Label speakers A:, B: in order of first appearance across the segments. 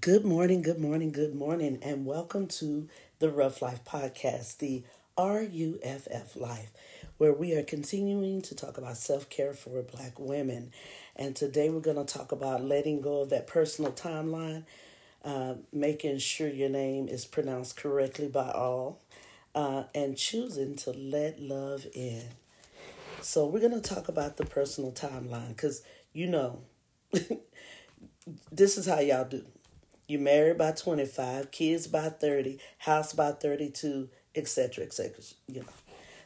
A: Good morning, good morning, good morning, and welcome to the Ruff Life Podcast, the RUFF Life, where we are continuing to talk about self care for Black women. And today we're going to talk about letting go of that personal timeline, uh, making sure your name is pronounced correctly by all, uh, and choosing to let love in. So, we're going to talk about the personal timeline because you know, this is how y'all do you married by 25, kids by 30, house by 32, etc., etc. You know.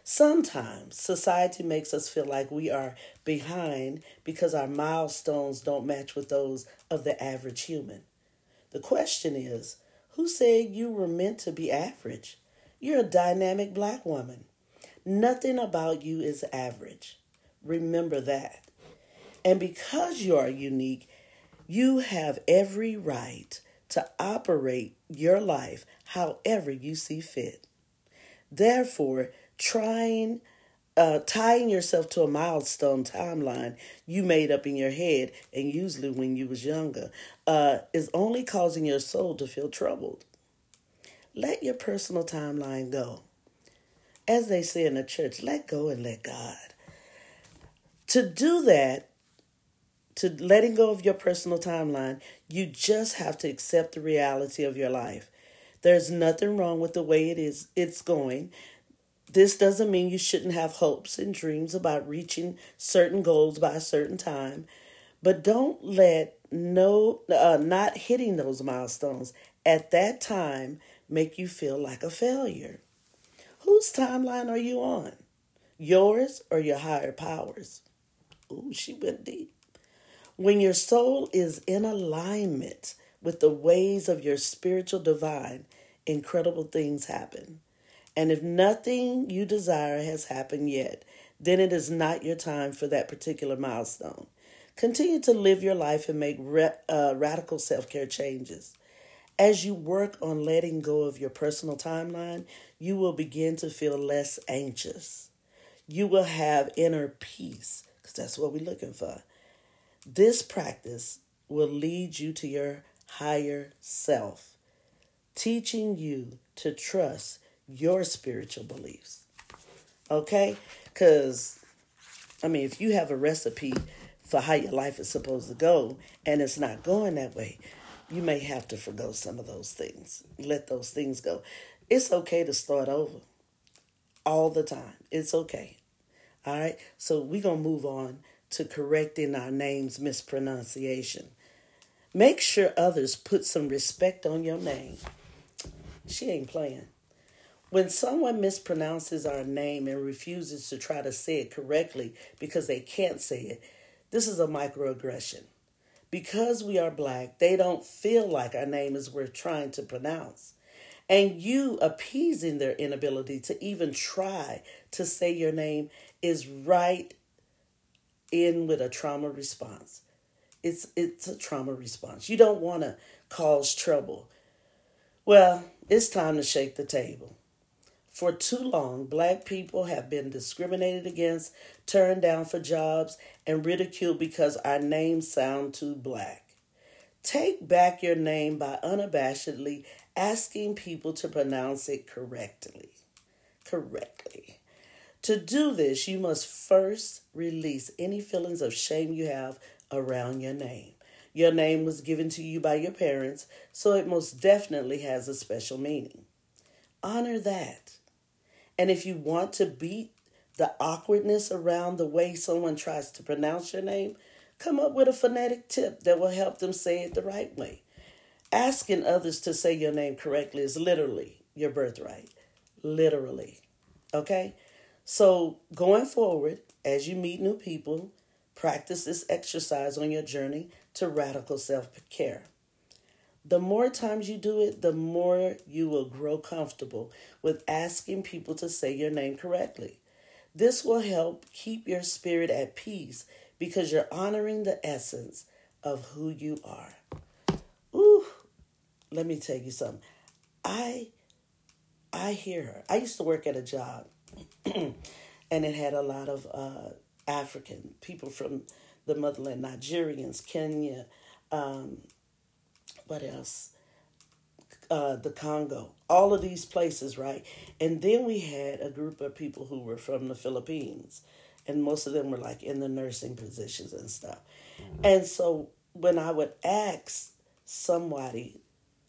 A: Sometimes society makes us feel like we are behind because our milestones don't match with those of the average human. The question is who said you were meant to be average? You're a dynamic black woman. Nothing about you is average. Remember that. And because you are unique, you have every right to operate your life however you see fit. Therefore, trying uh, tying yourself to a milestone timeline you made up in your head, and usually when you was younger, uh, is only causing your soul to feel troubled. Let your personal timeline go. As they say in the church, let go and let God. To do that, to letting go of your personal timeline, you just have to accept the reality of your life. There's nothing wrong with the way it is it's going. This doesn't mean you shouldn't have hopes and dreams about reaching certain goals by a certain time, but don't let no uh, not hitting those milestones at that time make you feel like a failure. Whose timeline are you on? Yours or your higher powers? Ooh, she went deep. When your soul is in alignment with the ways of your spiritual divine, incredible things happen. And if nothing you desire has happened yet, then it is not your time for that particular milestone. Continue to live your life and make uh, radical self care changes. As you work on letting go of your personal timeline, you will begin to feel less anxious. You will have inner peace, because that's what we're looking for. This practice will lead you to your higher self, teaching you to trust your spiritual beliefs. Okay? Because, I mean, if you have a recipe for how your life is supposed to go and it's not going that way, you may have to forego some of those things. Let those things go. It's okay to start over all the time. It's okay. All right? So we're going to move on to correcting our name's mispronunciation. Make sure others put some respect on your name. She ain't playing. When someone mispronounces our name and refuses to try to say it correctly because they can't say it, this is a microaggression. Because we are black, they don't feel like our name is worth trying to pronounce. And you appeasing their inability to even try to say your name is right in with a trauma response. It's it's a trauma response. You don't want to cause trouble. Well, it's time to shake the table. For too long, black people have been discriminated against, turned down for jobs, and ridiculed because our names sound too black. Take back your name by unabashedly asking people to pronounce it correctly. Correctly. To do this, you must first release any feelings of shame you have around your name. Your name was given to you by your parents, so it most definitely has a special meaning. Honor that. And if you want to beat the awkwardness around the way someone tries to pronounce your name, come up with a phonetic tip that will help them say it the right way. Asking others to say your name correctly is literally your birthright. Literally. Okay? So, going forward, as you meet new people, practice this exercise on your journey to radical self care. The more times you do it, the more you will grow comfortable with asking people to say your name correctly. This will help keep your spirit at peace because you're honoring the essence of who you are. Ooh, let me tell you something. I I hear her. I used to work at a job and it had a lot of uh, African people from the motherland, Nigerians, Kenya, um, what else? Uh, the Congo, all of these places, right? And then we had a group of people who were from the Philippines, and most of them were like in the nursing positions and stuff. Mm-hmm. And so when I would ask somebody,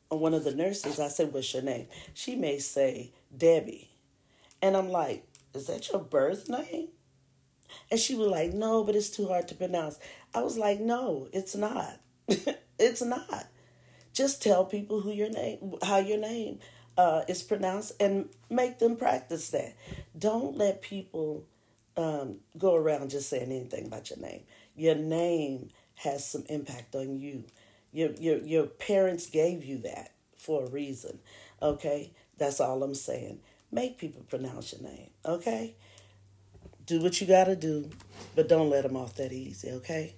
A: one of the nurses, I said, What's your name? She may say, Debbie. And I'm like, Is that your birth name? And she was like, No, but it's too hard to pronounce. I was like, No, it's not. it's not. Just tell people who your name, how your name uh, is pronounced, and make them practice that. Don't let people um, go around just saying anything about your name. Your name has some impact on you. Your your your parents gave you that for a reason. Okay? That's all I'm saying. Make people pronounce your name, okay? Do what you got to do, but don't let them off that easy, okay?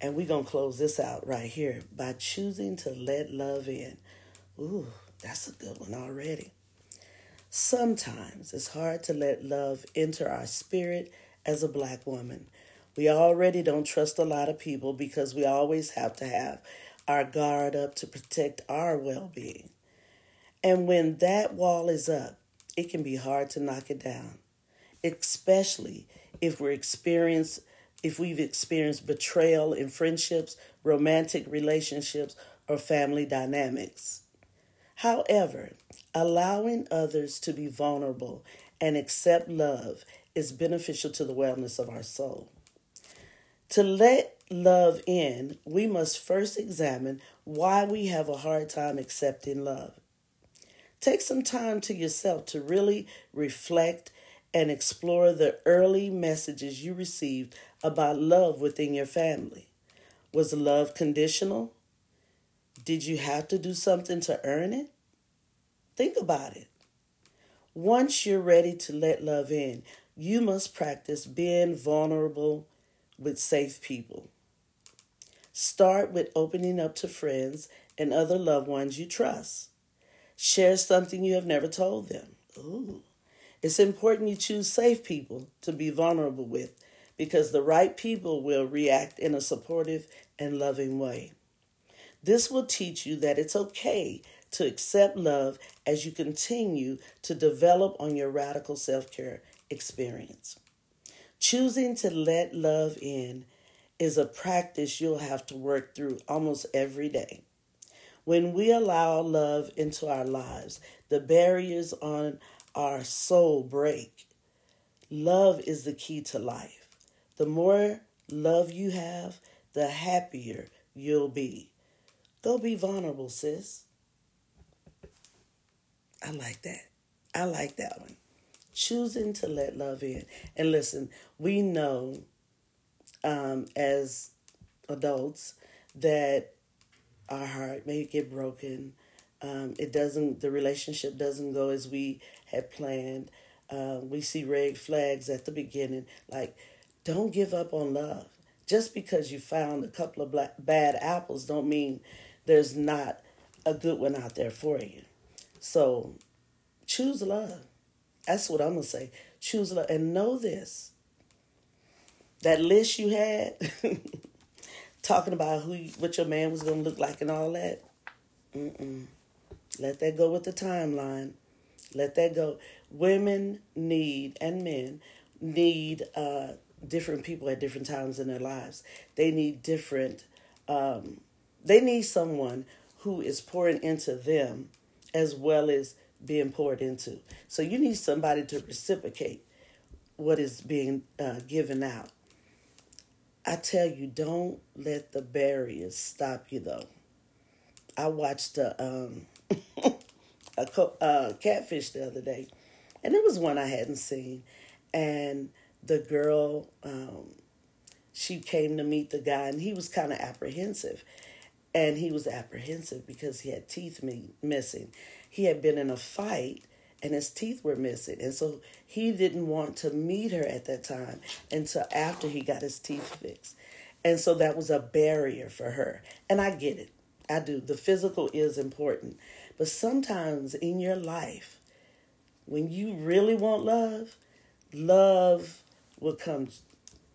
A: And we're going to close this out right here by choosing to let love in. Ooh, that's a good one already. Sometimes it's hard to let love enter our spirit as a black woman. We already don't trust a lot of people because we always have to have our guard up to protect our well being. And when that wall is up, it can be hard to knock it down, especially if we're experience if we've experienced betrayal in friendships, romantic relationships, or family dynamics. However, allowing others to be vulnerable and accept love is beneficial to the wellness of our soul. To let love in, we must first examine why we have a hard time accepting love. Take some time to yourself to really reflect and explore the early messages you received about love within your family. Was love conditional? Did you have to do something to earn it? Think about it. Once you're ready to let love in, you must practice being vulnerable with safe people. Start with opening up to friends and other loved ones you trust. Share something you have never told them. Ooh. It's important you choose safe people to be vulnerable with because the right people will react in a supportive and loving way. This will teach you that it's okay to accept love as you continue to develop on your radical self care experience. Choosing to let love in is a practice you'll have to work through almost every day. When we allow love into our lives, the barriers on our soul break. Love is the key to life. The more love you have, the happier you'll be. Go be vulnerable, sis. I like that. I like that one choosing to let love in. And listen, we know um, as adults that our heart may get broken. Um, it doesn't, the relationship doesn't go as we had planned. Uh, we see red flags at the beginning. Like, don't give up on love. Just because you found a couple of black, bad apples don't mean there's not a good one out there for you. So choose love. That's what I'm gonna say. Choose love and know this. That list you had, talking about who, what your man was gonna look like and all that. Mm-mm. Let that go with the timeline. Let that go. Women need and men need uh, different people at different times in their lives. They need different. Um, they need someone who is pouring into them as well as being poured into. So you need somebody to reciprocate what is being uh, given out. I tell you, don't let the barriers stop you though. I watched a, um, a uh, catfish the other day, and it was one I hadn't seen. And the girl, um, she came to meet the guy, and he was kind of apprehensive. And he was apprehensive because he had teeth me- missing he had been in a fight and his teeth were missing. And so he didn't want to meet her at that time until after he got his teeth fixed. And so that was a barrier for her. And I get it. I do. The physical is important. But sometimes in your life, when you really want love, love will come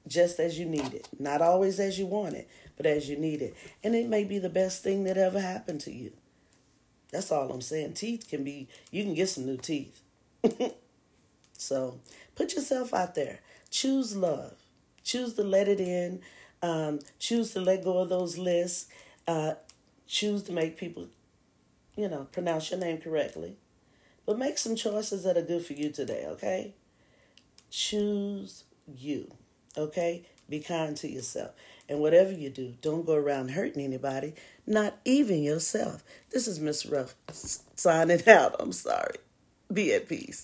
A: just as you need it. Not always as you want it, but as you need it. And it may be the best thing that ever happened to you. That's all I'm saying. Teeth can be, you can get some new teeth. so put yourself out there. Choose love. Choose to let it in. Um, choose to let go of those lists. Uh, choose to make people, you know, pronounce your name correctly. But make some choices that are good for you today, okay? Choose you, okay? Be kind to yourself. And whatever you do, don't go around hurting anybody, not even yourself. This is Miss Ruff signing out. I'm sorry. Be at peace.